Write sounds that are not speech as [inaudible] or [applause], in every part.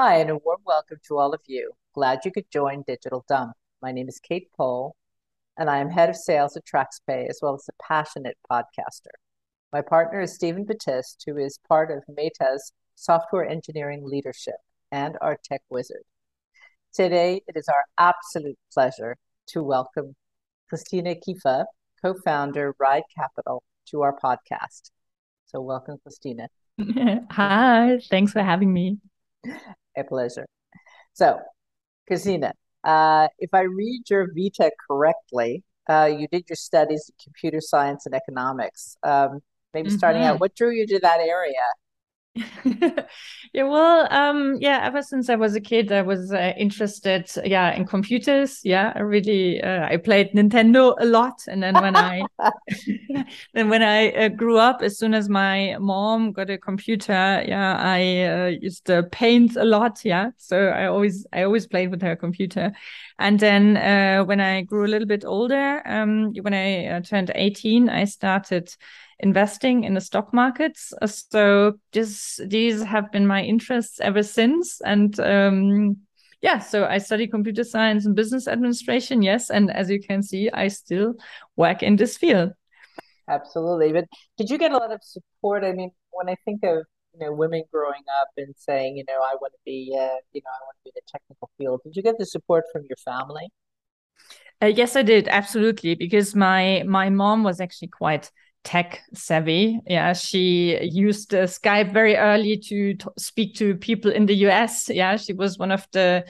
Hi, and a warm welcome to all of you. Glad you could join Digital Dump. My name is Kate Pohl, and I am head of sales at TraxPay, as well as a passionate podcaster. My partner is Stephen Batiste, who is part of Meta's software engineering leadership and our tech wizard. Today, it is our absolute pleasure to welcome Christina Kiefer, co founder Ride Capital, to our podcast. So, welcome, Christina. [laughs] Hi, thanks for having me. [laughs] A pleasure. So, Christina, uh, if I read your Vita correctly, uh, you did your studies in computer science and economics. Um, maybe starting mm-hmm. out, what drew you to that area? [laughs] yeah, well, um, yeah, ever since I was a kid, I was uh, interested, yeah, in computers. Yeah, I really, uh, I played Nintendo a lot, and then when I, [laughs] [laughs] then when I uh, grew up, as soon as my mom got a computer, yeah, I uh, used to paint a lot. Yeah, so I always, I always played with her computer, and then uh, when I grew a little bit older, um, when I uh, turned eighteen, I started investing in the stock markets. Uh, so this, these have been my interests ever since. And um, yeah, so I study computer science and business administration. Yes. And as you can see, I still work in this field. Absolutely. But did you get a lot of support? I mean, when I think of you know women growing up and saying, you know, I want to be, uh, you know, I want to be in the technical field. Did you get the support from your family? Uh, yes, I did absolutely because my my mom was actually quite tech savvy. Yeah, she used uh, Skype very early to speak to people in the US. Yeah, she was one of the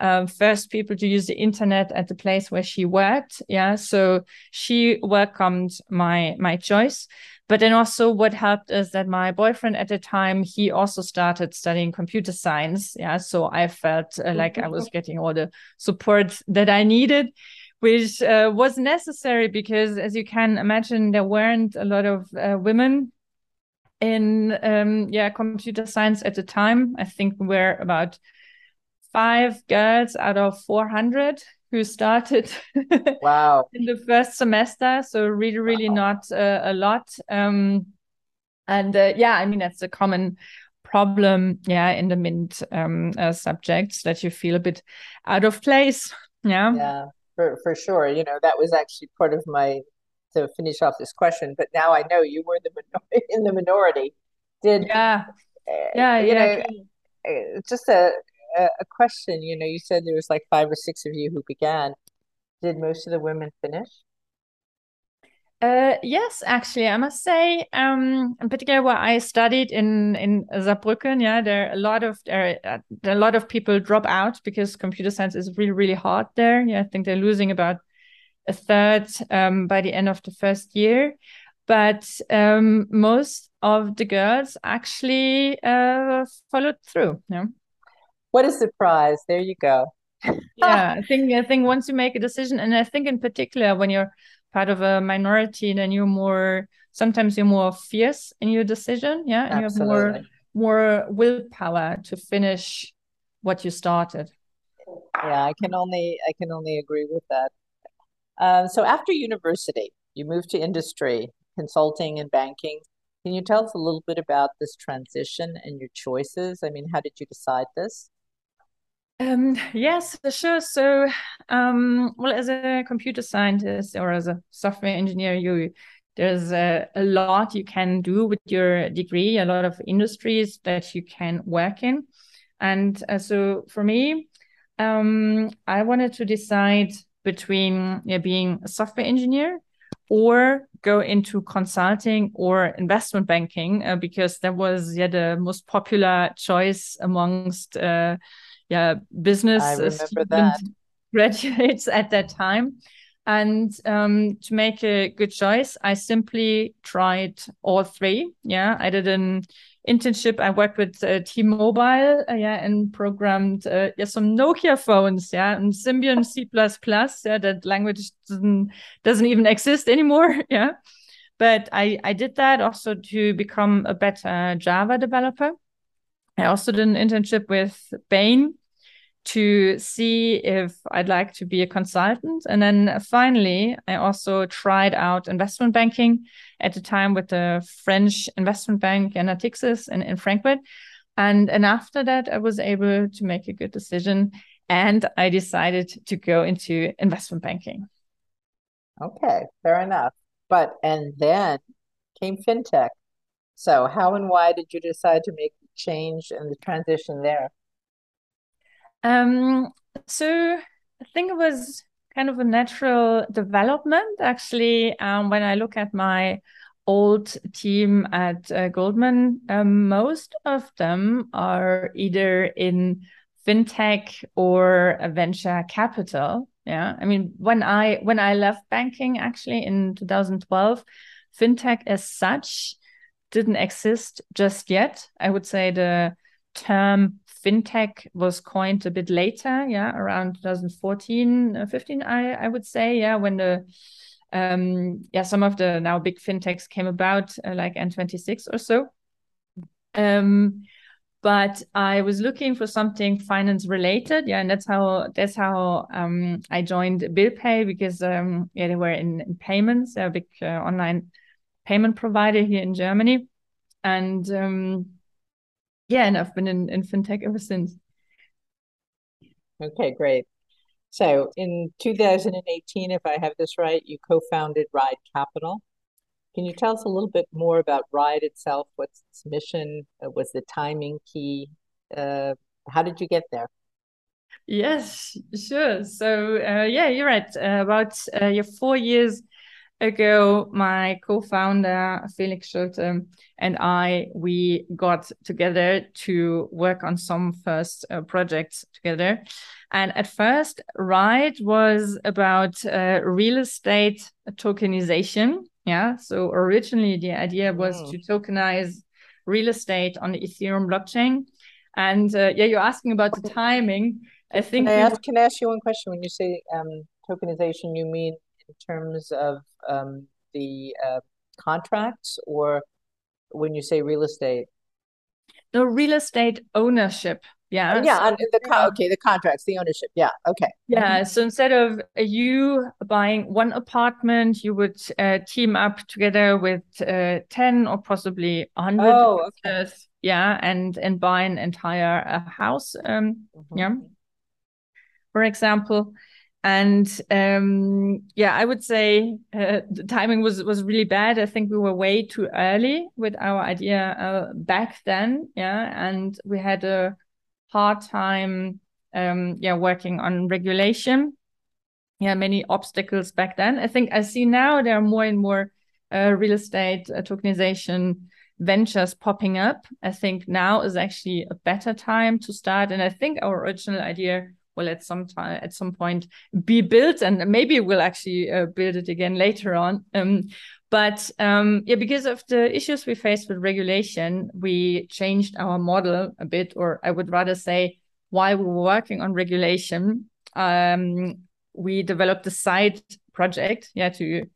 um, first people to use the internet at the place where she worked. Yeah, so she welcomed my my choice. But then also, what helped is that my boyfriend at the time he also started studying computer science. Yeah, so I felt uh, like I was getting all the support that I needed which uh, was necessary because, as you can imagine, there weren't a lot of uh, women in um, yeah computer science at the time. I think we were about five girls out of 400 who started [laughs] wow. in the first semester so really really wow. not uh, a lot. Um, and uh, yeah i mean that's a common problem yeah in the mint um, uh, subjects that you feel a bit out of place. [laughs] Yeah. Yeah for for sure. You know, that was actually part of my to finish off this question. But now I know you were the minor- [laughs] in the minority. Did yeah, uh, yeah, you yeah. know, uh, just a a question. You know, you said there was like five or six of you who began. Did most of the women finish? Uh, yes, actually, I must say, um, in particular, where I studied in in Saarbrücken, yeah, there are a lot of there, are, uh, there are a lot of people drop out because computer science is really really hard there. Yeah, I think they're losing about a third um, by the end of the first year, but um, most of the girls actually uh, followed through. Yeah. What a surprise! There you go. yeah, [laughs] I think I think once you make a decision, and I think in particular when you're part of a minority, then you're more sometimes you're more fierce in your decision, yeah, and Absolutely. you have more more willpower to finish what you started. Yeah, I can only I can only agree with that. Um, so after university, you moved to industry, consulting and banking. Can you tell us a little bit about this transition and your choices? I mean, how did you decide this? Um, yes, sure. So, um, well, as a computer scientist or as a software engineer, you there's a, a lot you can do with your degree, a lot of industries that you can work in. And uh, so for me, um, I wanted to decide between yeah, being a software engineer or go into consulting or investment banking uh, because that was yeah the most popular choice amongst uh, yeah business [laughs] graduates at that time. And um, to make a good choice i simply tried all three. Yeah i did an internship. I worked with uh, t-mobile. Uh, yeah and programmed uh, yeah some nokia phones. Yeah and symbian c++ yeah that language doesn't doesn't even exist anymore. [laughs] Yeah. But i i did that also to become a better java developer. I also did an internship with Bain, to see if I'd like to be a consultant. And then finally, I also tried out investment banking at the time with the French investment bank Natixis in, in Frankfurt. And, and after that, I was able to make a good decision and I decided to go into investment banking. Okay, fair enough. But, and then came fintech. So, how and why did you decide to make the change and the transition there? Um, so, I think it was kind of a natural development, actually. Um, when I look at my old team at uh, Goldman, um, most of them are either in fintech or venture capital. Yeah, I mean, when I when I left banking, actually in 2012, fintech as such didn't exist just yet. I would say the term fintech was coined a bit later, yeah, around 2014, uh, 15, I, I would say, yeah, when the um, yeah, some of the now big fintechs came about, uh, like N26 or so. Um, but I was looking for something finance related, yeah, and that's how that's how um, I joined BillPay because um, yeah, they were in, in payments, they're a big uh, online payment provider here in Germany, and um, yeah, and I've been in, in fintech ever since. Okay, great. So in 2018, if I have this right, you co-founded Ride Capital. Can you tell us a little bit more about Ride itself? What's its mission? Uh, was the timing key? Uh, how did you get there? Yes, sure. So uh, yeah, you're right. Uh, about uh, yeah, four years ago, my co-founder Felix Schulte and I we got together to work on some first uh, projects together. And at first, Ride was about uh, real estate tokenization. Yeah. So originally, the idea was mm. to tokenize real estate on the Ethereum blockchain. And uh, yeah, you're asking about the timing. I think. Can I, ask, can I ask you one question? When you say um, tokenization, you mean in terms of um, the uh, contracts, or when you say real estate? The real estate ownership yeah. Yeah. So, the co- okay, the contracts, the ownership. Yeah. Okay. Yeah. So instead of you buying one apartment, you would uh, team up together with uh, ten or possibly hundred. Oh, okay. Yeah, and and buy an entire uh, house. Um, mm-hmm. yeah. For example, and um, yeah, I would say uh, the timing was was really bad. I think we were way too early with our idea uh, back then. Yeah, and we had a hard time um, yeah working on regulation. Yeah many obstacles back then. I think i see now there are more and more uh, real estate uh, tokenization ventures popping up. I think now is actually a better time to start. And i think our original idea will at some time at some point be built and maybe we'll actually uh, build it again later on um, but um, yeah, because of the issues we faced with regulation, we changed our model a bit, or I would rather say, while we were working on regulation, um, we developed a side project, yeah, to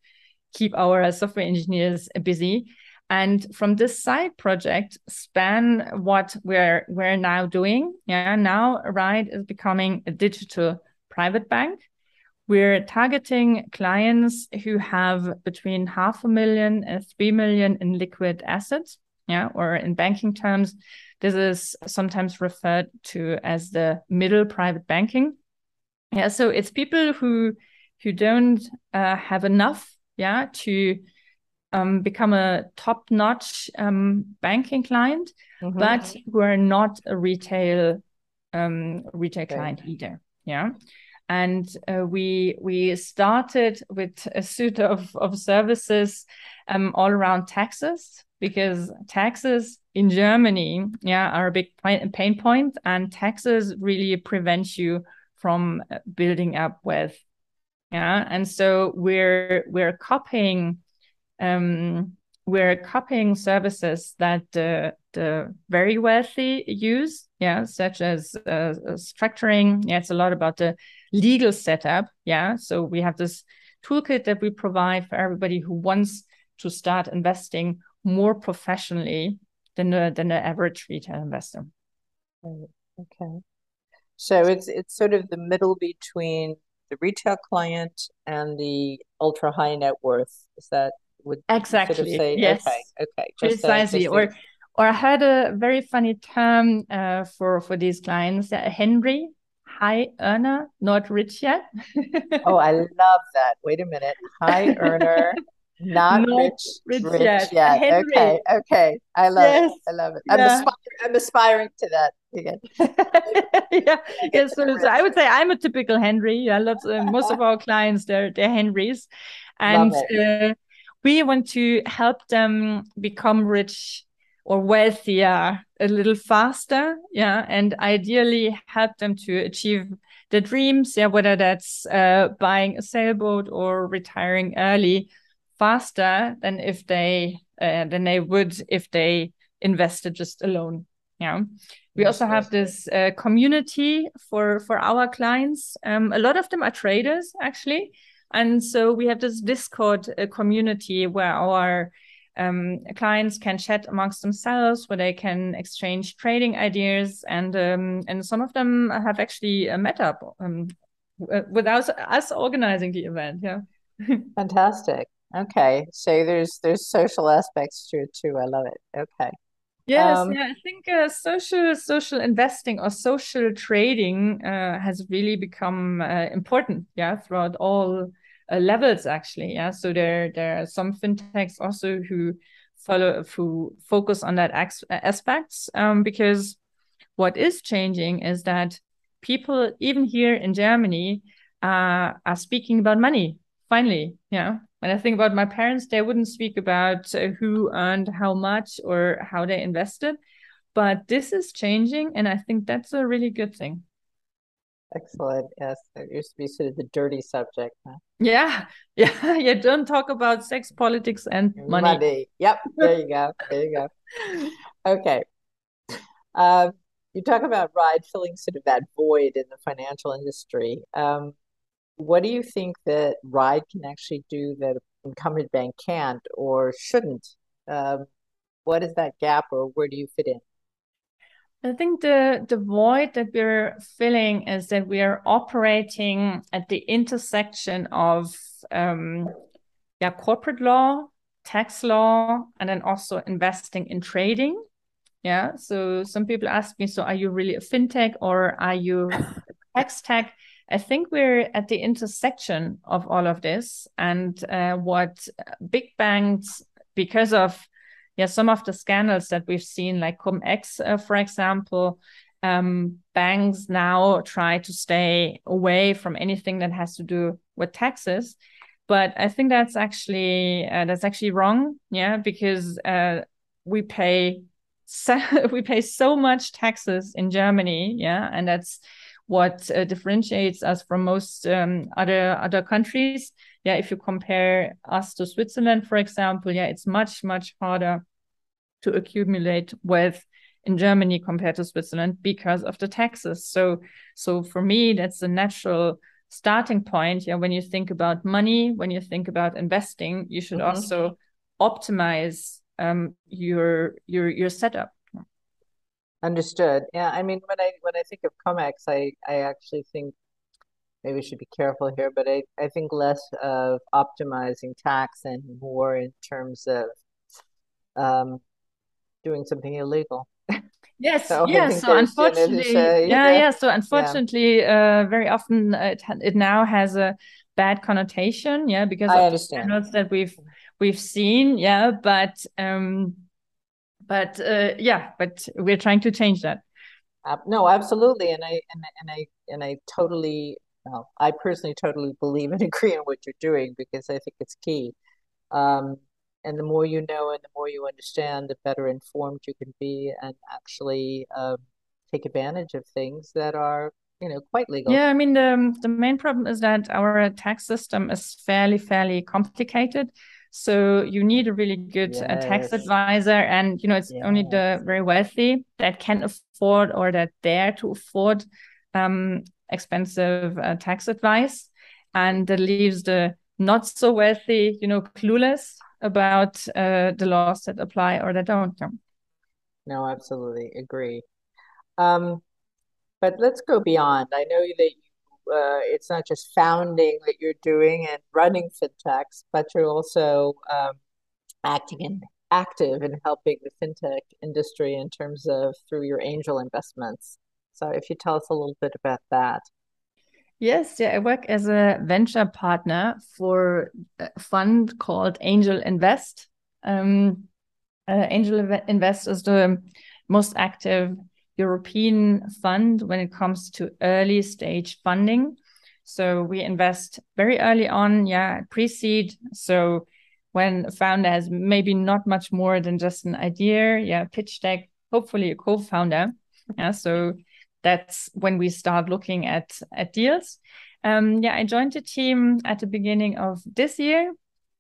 keep our software engineers busy. And from this side project span what we're we're now doing. Yeah, now Ride is becoming a digital private bank we're targeting clients who have between half a million and three million in liquid assets. Yeah, or in banking terms, this is sometimes referred to as the middle private banking. Yeah, so it's people who who don't uh, have enough, yeah, to um, become a top-notch um, banking client, mm-hmm. but who are not a retail um, retail okay. client either. Yeah and uh, we we started with a suite of of services um, all around taxes because taxes in Germany yeah are a big pain point and taxes really prevent you from uh, building up wealth yeah and so we're we're copying um, we're copying services that uh, the very wealthy use yeah such as uh, structuring yeah it's a lot about the legal setup. Yeah. So we have this toolkit that we provide for everybody who wants to start investing more professionally than the, than the average retail investor. Right. Okay. So it's it's sort of the middle between the retail client and the ultra high net worth. Is that would exactly? Sort of say, yes. Okay. Okay. Just Precisely. or or I heard a very funny term uh, for for these clients, uh, Henry, high earner, not rich yet. [laughs] oh, I love that. Wait a minute, high earner, not, not rich, rich, rich yet. yet. Okay, okay, I love yes. it. I love it. I'm, yeah. aspiring, I'm aspiring to that again. [laughs] yeah, yeah. So, so, I would say I'm a typical Henry. Yeah, lots. Uh, most of our clients they're they're Henrys, and uh, we want to help them become rich or wealthier a little faster yeah and ideally help them to achieve their dreams yeah whether that's uh, buying a sailboat or retiring early faster than if they uh, than they would if they invested just alone yeah. We also have this uh, community for for our clients. Um, a lot of them are traders actually and so we have this discord uh, community where our um, clients can chat amongst themselves where they can exchange trading ideas and um, and some of them have actually uh, met up um, without us organizing the event yeah. [laughs] Fantastic. Okay. So there's there's social aspects to it too. I love it. Okay. Yes um, yeah i think uh, social social investing or social trading uh, has really become uh, important yeah throughout all uh, levels actually yeah? So there there are some fintechs also who follow who focus on that aspects um, because what is changing is that people even here in germany uh, are speaking about money finally yeah? When i think about my parents they wouldn't speak about uh, who earned how much or how they invested but this is changing and i think that's a really good thing Excellent. Yes, it used to be sort of the dirty subject. Huh? Yeah, [laughs] yeah. You don't talk about sex, politics, and money. Money. Yep. There you go. there you go. Okay. Um, you talk about ride filling sort of that void in the financial industry. Um, what do you think that ride can actually do that incumbent bank can't or shouldn't? Um, what is that gap, or where do you fit in? I think the the void that we're filling is that we are operating at the intersection of um, yeah corporate law, tax law, and then also investing in trading. Yeah. So some people ask me, so are you really a fintech or are you a [laughs] tax tech? I think we're at the intersection of all of this, and uh, what big banks, because of yeah, some of the scandals that we've seen, like Cum-Ex, uh, for example, um, banks now try to stay away from anything that has to do with taxes. But I think that's actually uh, that's actually wrong, yeah, because uh, we pay so, [laughs] we pay so much taxes in Germany, yeah, and that's what uh, differentiates us from most um, other other countries yeah, if you compare us to Switzerland, for example, yeah, it's much, much harder to accumulate wealth in Germany compared to Switzerland because of the taxes. So, so for me, that's a natural starting point. Yeah, when you think about money, when you think about investing, you should mm-hmm. also optimize um, your your your setup. Understood. Yeah, I mean, when I when I think of Cum-Ex, I I actually think maybe we should be careful here, but I, I think less of optimizing tax and more in terms of um, doing something illegal. Yes, so yeah. So unfortunately, yeah, yeah, yeah. So unfortunately, yeah. Uh, very often it it now has a bad connotation, yeah, because I of understand. the that we've we've seen, yeah. But um, but uh, yeah, but we're trying to change that. Uh, no, absolutely, and I and and I and I totally well, I personally totally believe and [laughs] agree in what you're doing because I think it's key. Um, and the more you know and the more you understand, the better informed you can be and actually um, take advantage of things that are, you know, quite legal. Yeah, I mean the the main problem is that our tax system is fairly fairly complicated. So you need a really good yes. uh, tax advisor, and you know it's yes. only the very wealthy that can afford or that dare to afford um, expensive uh, tax advice and that leaves the not so wealthy you know clueless about uh, the laws that apply or that don't. No absolutely. Agree. Um, but let's go beyond. I know that you uh, it's not just founding that you're doing and running fintechs but you're also um, acting in active in helping the fintech industry in terms of through your angel investments. So if you tell us a little bit about that. Yes, yeah, I work as a venture partner for a fund called Angel Invest. Um, uh, Angel Invest is the most active European fund when it comes to early stage funding. So we invest very early on, yeah, pre seed. So when a founder has maybe not much more than just an idea, yeah, pitch deck, hopefully a co founder. Yeah, so that's when we start looking at, at deals. Um, yeah, I joined the team at the beginning of this year.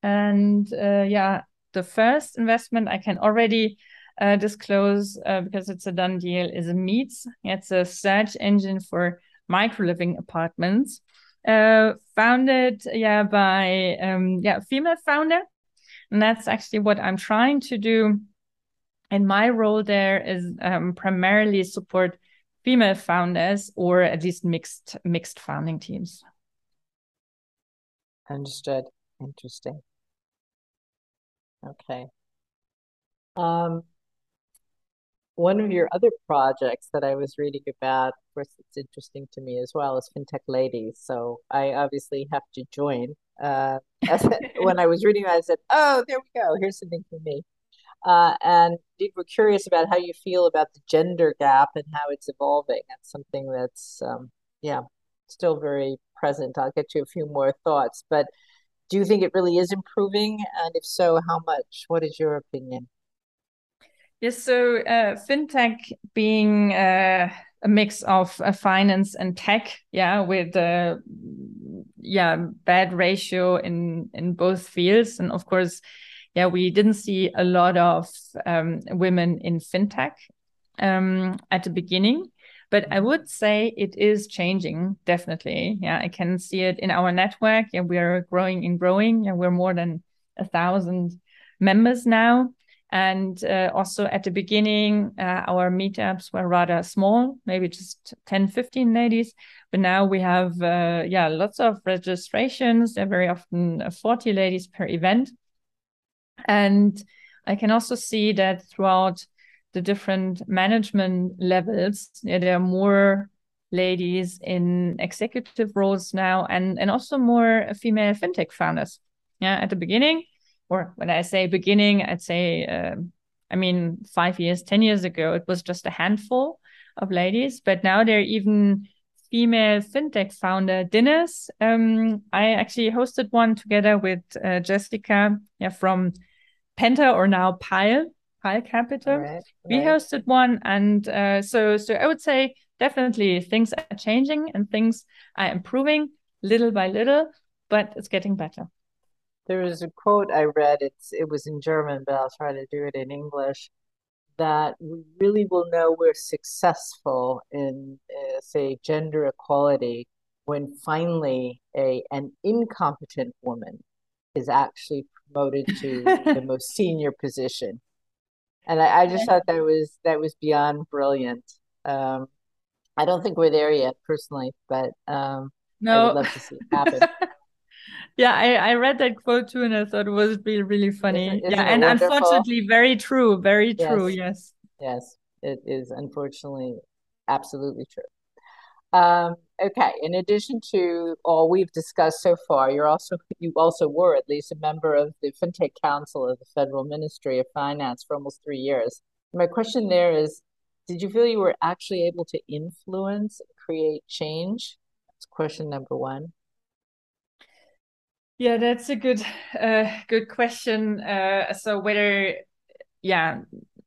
And uh, yeah, the first investment I can already uh, disclose uh, because it's a done deal is a Meets. It's a search engine for micro living apartments. Uh, founded yeah by um, yeah female founder, and that's actually what I'm trying to do. And my role there is um, primarily support female founders or at least mixed mixed founding teams. Understood. Interesting. Okay. Um, one of your other projects that I was reading about, of course, it's interesting to me as well, is FinTech Ladies. So I obviously have to join. Uh, [laughs] when I was reading I said, "Oh, there we go. Here's something for me." Uh, and we're curious about how you feel about the gender gap and how it's evolving. That's something that's, um, yeah, still very present. I'll get you a few more thoughts, but do you think it really is improving? And if so, how much? What is your opinion? Yes, so uh, fintech being uh, a mix of uh, finance and tech, yeah, with yeah bad ratio in in both fields, and of course, yeah, we didn't see a lot of um, women in fintech um, at the beginning, but I would say it is changing definitely. Yeah, I can see it in our network. Yeah, we are growing and growing. Yeah, we're more than a thousand members now. And uh, also at the beginning, uh, our meetups were rather small, maybe just 10, 15 ladies. But now we have, uh, yeah, lots of registrations. There are very often uh, 40 ladies per event. And I can also see that throughout the different management levels, yeah, there are more ladies in executive roles now and, and also more female fintech founders. Yeah, at the beginning, or when I say beginning, I'd say, uh, I mean, five years, 10 years ago, it was just a handful of ladies, but now there are even female fintech founder dinners. Um, I actually hosted one together with uh, Jessica yeah, from Penta or now Pile, Pile Capital. Right, right. We hosted one. And uh, so, so I would say definitely things are changing and things are improving little by little, but it's getting better. There was a quote I read. It's it was in German, but I'll try to do it in English. That we really will know we're successful in, uh, say, gender equality when finally a an incompetent woman is actually promoted to the [laughs] most senior position. And I, I, just thought that was that was beyond brilliant. Um, I don't think we're there yet, personally, but um, no. I would love to see it happen. [laughs] yeah, I, I read that quote too, and I thought it was really really funny. Isn't, isn't yeah, and wonderful? unfortunately, very true, very true. Yes. yes, yes, it is unfortunately absolutely true. Um, okay. In addition to all we've discussed so far, you're also you also were at least a member of the FinTech Council of the Federal Ministry of Finance for almost three years. My question there is, did you feel you were actually able to influence, create change? That's question number one. Yeah, that's a good, uh, good question. Uh, so whether, yeah,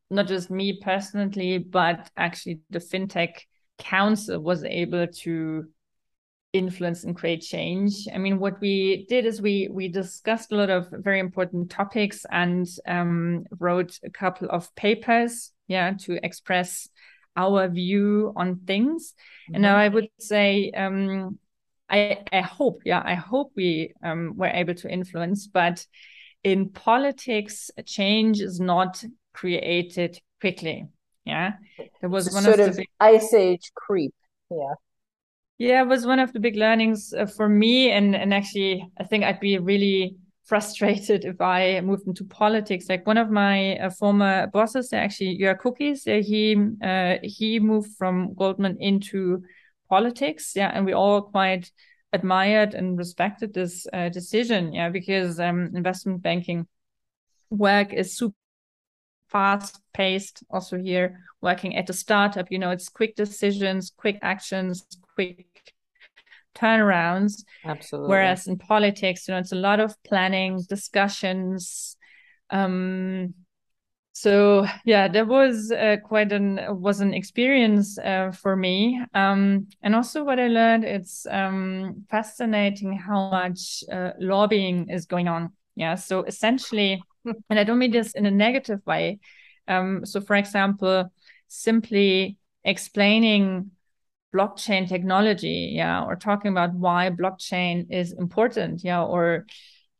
not just me personally, but actually the fintech council was able to influence and create change. I mean, what we did is we we discussed a lot of very important topics and um, wrote a couple of papers, yeah, to express our view on things. Mm-hmm. And now I would say um, I, I hope, yeah, I hope we um, were able to influence. But in politics, change is not created quickly. Yeah, there was one of, of the big... ice age creep. Yeah, yeah, it was one of the big learnings uh, for me, and and actually, I think I'd be really frustrated if I moved into politics. Like one of my uh, former bosses, actually Jörg Kukies, uh, he uh, he moved from Goldman into politics. Yeah, and we all quite admired and respected this uh, decision. Yeah, because um, investment banking work is super fast paced. Also here, working at a startup, you know, it's quick decisions, quick actions, quick turnarounds. Absolutely. Whereas in politics, you know, it's a lot of planning, discussions. Um, so yeah, that was uh, quite an was an experience uh, for me. Um, and also what I learned, it's um, fascinating how much uh, lobbying is going on. Yeah. So essentially, [laughs] and I don't mean this in a negative way. Um, so for example, simply explaining blockchain technology, yeah, or talking about why blockchain is important, yeah, or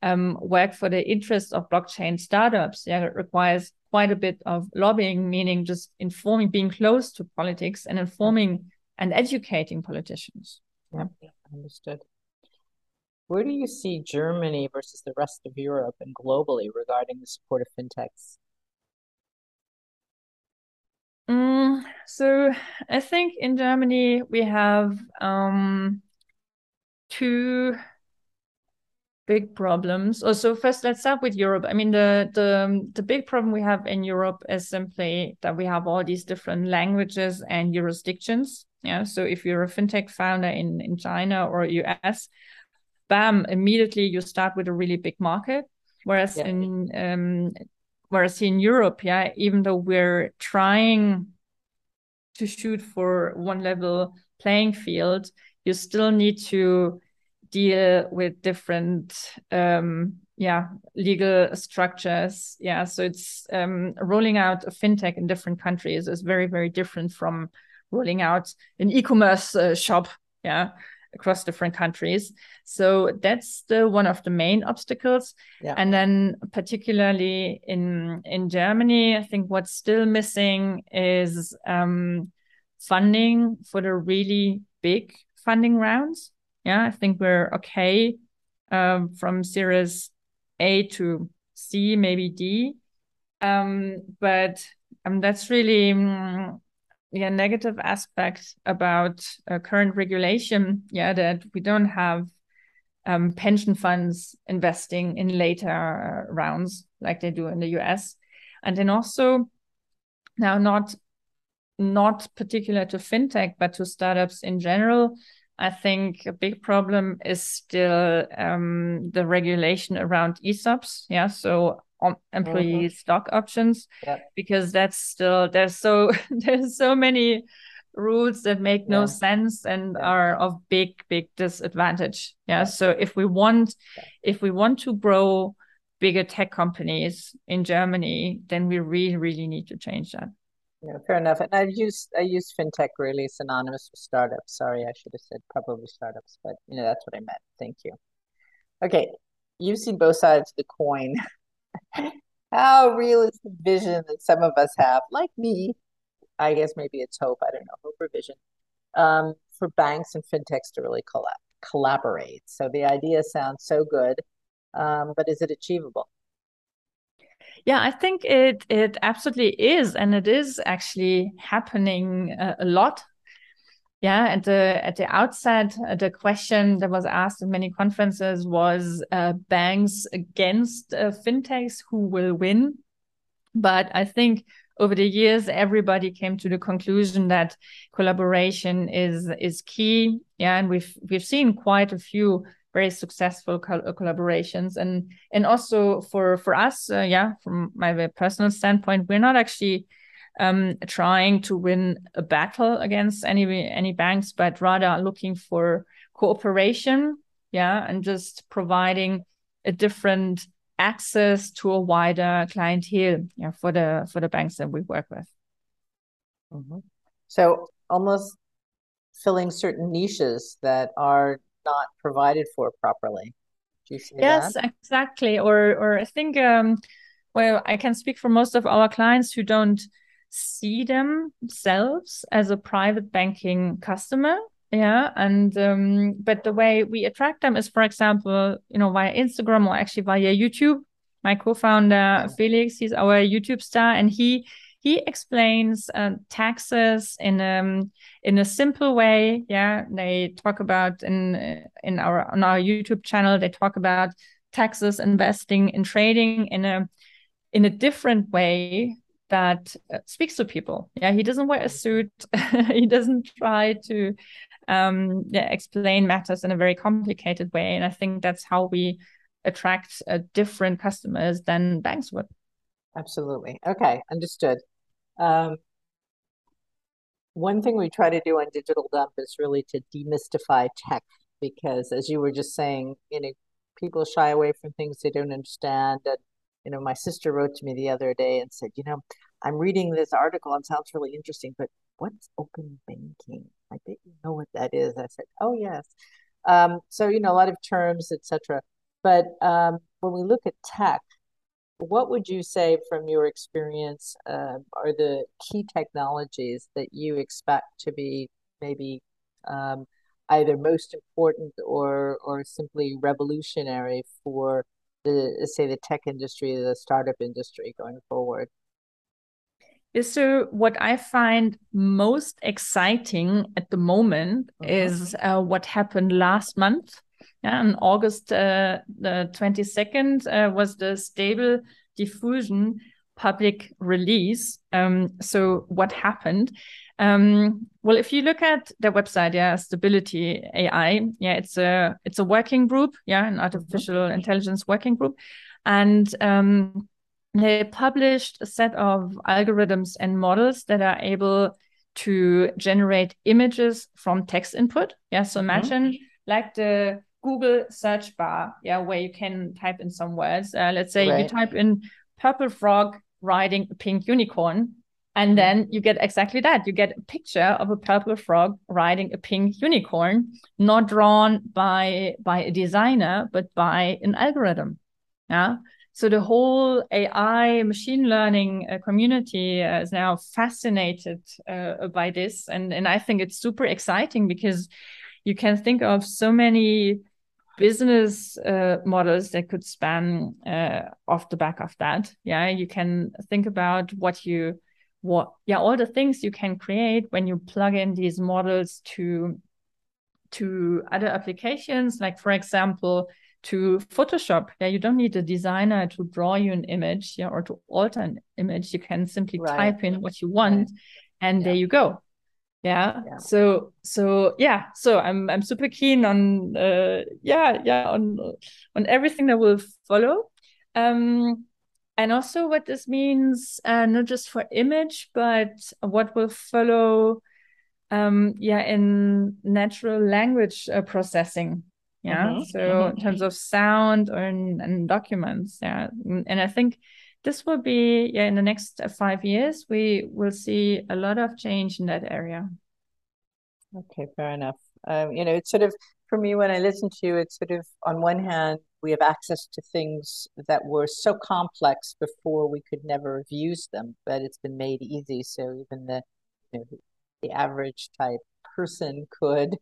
um, work for the interest of blockchain startups, yeah, it requires quite a bit of lobbying, meaning just informing, being close to politics and informing and educating politicians. Yeah, understood. Where do you see Germany versus the rest of Europe and globally regarding the support of fintechs? Mm, so I think in Germany we have um, two big problems. Also, first let's start with Europe. I mean, the the the big problem we have in Europe is simply that we have all these different languages and jurisdictions. Yeah. So if you're a fintech founder in in China or US, bam, immediately you start with a really big market. Whereas yeah. in um, Whereas in Europe, yeah, even though we're trying to shoot for one level playing field, you still need to deal with different um yeah legal structures yeah so it's um rolling out a fintech in different countries is very very different from rolling out an e-commerce uh, shop yeah across different countries. So that's the one of the main obstacles. Yeah. And then particularly in in Germany, I think what's still missing is um, funding for the really big funding rounds. Yeah, I think we're okay um, from Series A to C, maybe D. Um, but um, that's really um, yeah negative aspect about uh, current regulation yeah that we don't have um, pension funds investing in later rounds like they do in the US and then also now not not particular to fintech but to startups in general I think a big problem is still um, the regulation around ESOPs. Yeah, so employee mm-hmm. stock options yeah. because that's still there's so [laughs] there's so many rules that make yeah. no sense and yeah. are of big big disadvantage yeah so if we want if we want to grow bigger tech companies in germany then we really really need to change that yeah fair enough and i use i use fintech really synonymous with startups sorry i should have said probably startups but you know that's what i meant thank you okay you've seen both sides of the coin [laughs] How real is the vision that some of us have, like me? I guess maybe it's hope. I don't know, hope or vision, um, for banks and fintechs to really collab- collaborate. So the idea sounds so good, um, but is it achievable? Yeah, I think it it absolutely is, and it is actually happening uh, a lot yeah, at the at the outset, uh, the question that was asked in many conferences was uh, banks against uh, fintechs who will win. But I think over the years, everybody came to the conclusion that collaboration is is key. Yeah, and we've we've seen quite a few very successful co collaborations, and and also for for us, uh, yeah, from my personal standpoint, we're not actually um, trying to win a battle against any any banks, but rather looking for cooperation, yeah, and just providing a different access to a wider clientele, yeah, for the for the banks that we work with. Mm -hmm. So almost filling certain niches that are not provided for properly. yes, that? exactly. Or or I think um, well, I can speak for most of our clients who don't see themselves as a private banking customer yeah and um, but the way we attract them is for example you know via instagram or actually via youtube my co-founder felix he's our youtube star and he he explains uh, taxes in um in a simple way yeah they talk about in in our on our youtube channel they talk about taxes investing in trading in a in a different way that uh, speaks to people. Yeah, he doesn't wear a suit. [laughs] he doesn't try to um, yeah, explain matters in a very complicated way. And I think that's how we attract uh, different customers than banks would. Absolutely. Okay, understood. Um, one thing we try to do on Digital Dump is really to demystify tech because, as you were just saying, you know, people shy away from things they don't understand, and you know, my sister wrote to me the other day and said, you know, I'm reading this article and sounds really interesting, but what's open banking? I bet you know what that is. I said, oh yes. Um, so you know, a lot of terms, etc. But um, when we look at tech, what would you say from your experience uh, are the key technologies that you expect to be maybe um, either most important or or simply revolutionary for the say the tech industry, the startup industry going forward? So what I find most exciting at the moment uh-huh. is uh, what happened last month. Yeah, on August uh, the 22nd uh, was the stable diffusion public release. Um, so what happened? Um, well, if you look at their website, yeah, Stability AI, yeah, it's a it's a working group, yeah, an artificial mm-hmm. intelligence working group, and um, they published a set of algorithms and models that are able to generate images from text input. Yeah, so mm-hmm. imagine mm-hmm. like the Google search bar, yeah, where you can type in some words. Uh, let's say right. you type in purple frog riding a pink unicorn and then you get exactly that. You get a picture of a purple frog riding a pink unicorn, not drawn by by a designer, but by an algorithm. Yeah. So the whole AI machine learning uh, community uh, is now fascinated uh, by this, and and I think it's super exciting because you can think of so many business uh, models that could span uh, off the back of that. Yeah, you can think about what you what yeah all the things you can create when you plug in these models to to other applications like for example to photoshop yeah you don't need a designer to draw you an image yeah or to alter an image you can simply right. type in what you want right. and yeah. there you go yeah. yeah. so so yeah so i'm i'm super keen on uh yeah yeah on on everything that will follow um and also what this means uh, not just for image but what will follow um yeah in natural language uh, processing yeah mm -hmm. so mm -hmm. in terms of sound or in, in, documents yeah and i think this will be yeah in the next five years we will see a lot of change in that area okay fair enough um, you know it's sort of for me when i listen to you it's sort of on one hand we have access to things that were so complex before we could never have used them, but it's been made easy. So even the you know, the average type person could,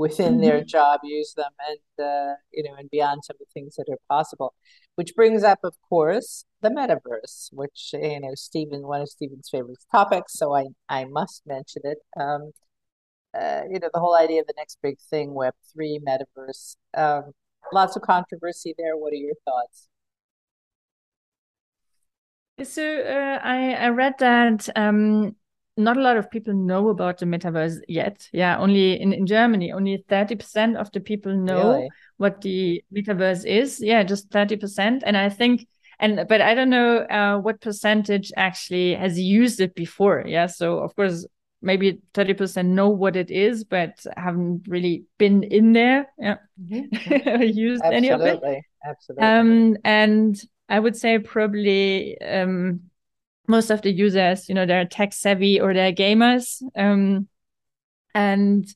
within mm-hmm. their job, use them, and uh, you know, and beyond some of the things that are possible. Which brings up, of course, the metaverse, which you know, Stephen, one of Stephen's favorite topics. So I I must mention it. Um, uh, you know, the whole idea of the next big thing, Web three, metaverse. Um, lots of controversy there. What are your thoughts? So uh, I I read that um, not a lot of people know about the metaverse yet. Yeah, only in, in Germany, only thirty percent of the people know really? what the metaverse is. Yeah, just thirty percent. And I think and but I don't know uh, what percentage actually has used it before. Yeah, so of course maybe 30% know what it is, but haven't really been in there. Yeah. Mm-hmm. [laughs] Used Absolutely. any of it. Absolutely. Um, and I would say probably um, most of the users, you know, they're tech savvy or they're gamers. Um, and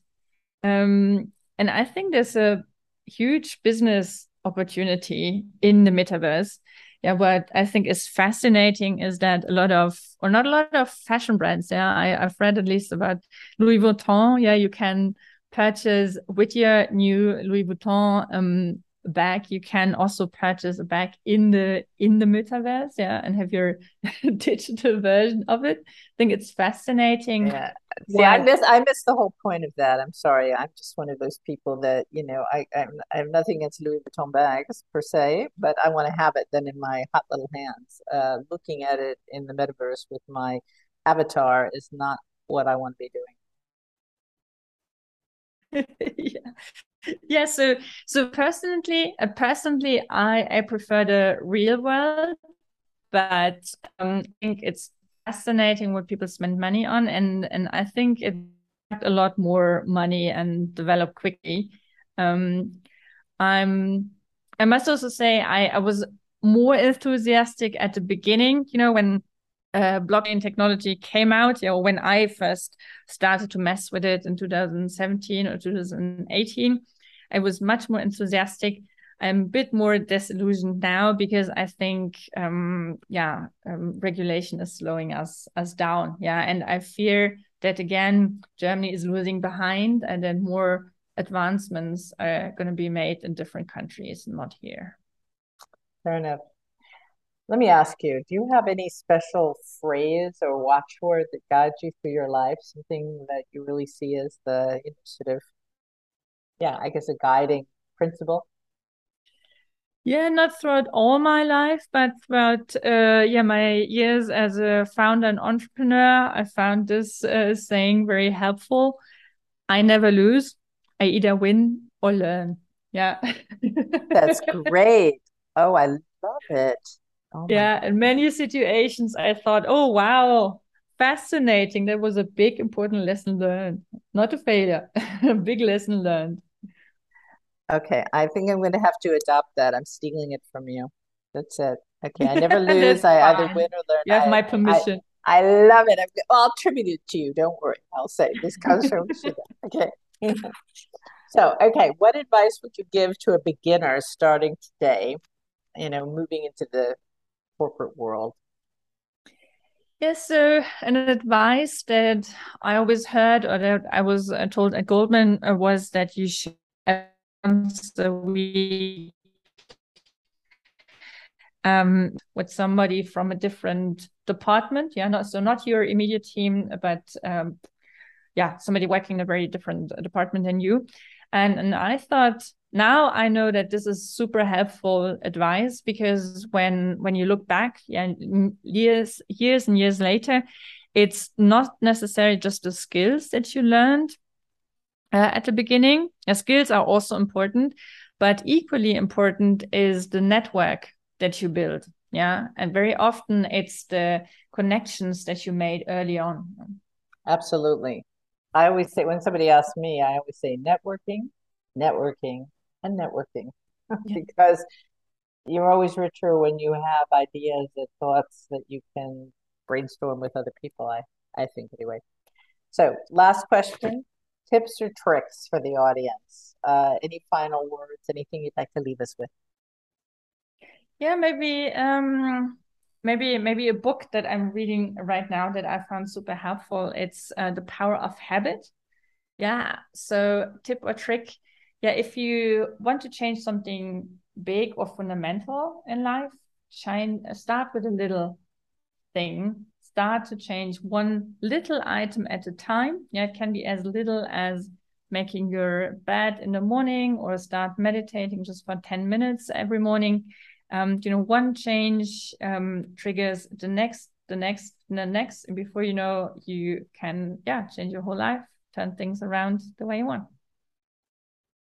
um, and I think there's a huge business opportunity in the metaverse yeah, what I think is fascinating is that a lot of, or not a lot of fashion brands. Yeah, I, I've read at least about Louis Vuitton. Yeah, you can purchase with your new Louis Vuitton um, bag, you can also purchase a bag in the in the metaverse, yeah, and have your [laughs] digital version of it. I think it's fascinating. Yeah. See, I miss I miss the whole point of that. I'm sorry. I'm just one of those people that, you know, I I'm, I have nothing against Louis Vuitton bags per se, but I want to have it then in my hot little hands. Uh, looking at it in the metaverse with my avatar is not what I want to be doing. [laughs] yeah [laughs] yeah so so personally uh, personally i i prefer the real world but um, i think it's fascinating what people spend money on and and i think it a lot more money and develop quickly. Um i'm i must also say i i was more enthusiastic at the beginning you know when uh, blockchain technology came out, you know, when I first started to mess with it in 2017 or 2018, I was much more enthusiastic. I'm a bit more disillusioned now because I think, um, yeah, um, regulation is slowing us us down. Yeah, and I fear that again, Germany is losing behind, and then more advancements are going to be made in different countries, not here. Fair enough. Let me ask you, do you have any special phrase or watchword that guides you through your life? Something that you really see as the sort of yeah, I guess a guiding principle? Yeah, not throughout all my life, but throughout uh, yeah my years as a founder and entrepreneur, I found this uh, saying very helpful. I never lose. I either win or learn. Yeah, that's great. Oh, I love it. Oh yeah, in many situations, I thought, oh wow, fascinating. That was a big important lesson learned, not a failure, [laughs] a big lesson learned. Okay, I think I'm going to have to adopt that. I'm stealing it from you. That's it. Okay, I [laughs] never lose. I either win or learn. You have I, my permission. I, I love it. i will attribute it to you. Don't worry. I'll say this comes from [laughs] Okay. so, okay, what advice would you give to a beginner starting today? You know, moving into the corporate world. Yes, so an advice that I always heard or that I was uh, told at Goldman uh, was that you should once a week um, with somebody from a different department. Yeah, not so not your immediate team, but um, yeah, somebody working in a very different department than you. And and I thought now I know that this is super helpful advice because when when you look back, yeah, years years and years later, it's not necessarily just the skills that you learned uh, at the beginning. Your skills are also important, but equally important is the network that you build. Yeah. And very often it's the connections that you made early on. Absolutely. I always say, when somebody asks me, I always say networking, networking, and networking [laughs] because you're always richer when you have ideas and thoughts that you can brainstorm with other people. I, I think, anyway. So, last question tips or tricks for the audience? Uh, any final words? Anything you'd like to leave us with? Yeah, maybe um, maybe maybe a book that I'm reading right now that I found super helpful. It's uh, The Power of Habit. Yeah. So tip or trick. Yeah, if you want to change something big or fundamental in life, shine start with a little thing start to change one little item at a time. Yeah, it can be as little as making your bed in the morning or start meditating just for 10 minutes every morning. Um, you know, one change um, triggers the next, the next, the next, and before you know, you can, yeah, change your whole life, turn things around the way you want.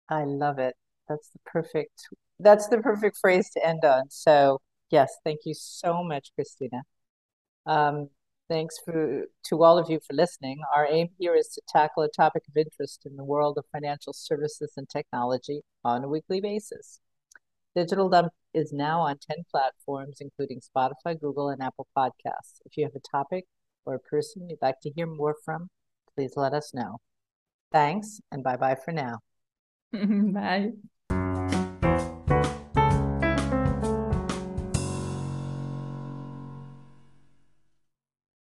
I love it. That's the perfect, that's the perfect phrase to end on. So yes, thank you so much, Christina. Um, thanks for, to all of you for listening. Our aim here is to tackle a topic of interest in the world of financial services and technology on a weekly basis. Digital Dump is now on 10 platforms, including Spotify, Google, and Apple Podcasts. If you have a topic or a person you'd like to hear more from, please let us know. Thanks, and bye bye for now. [laughs] bye.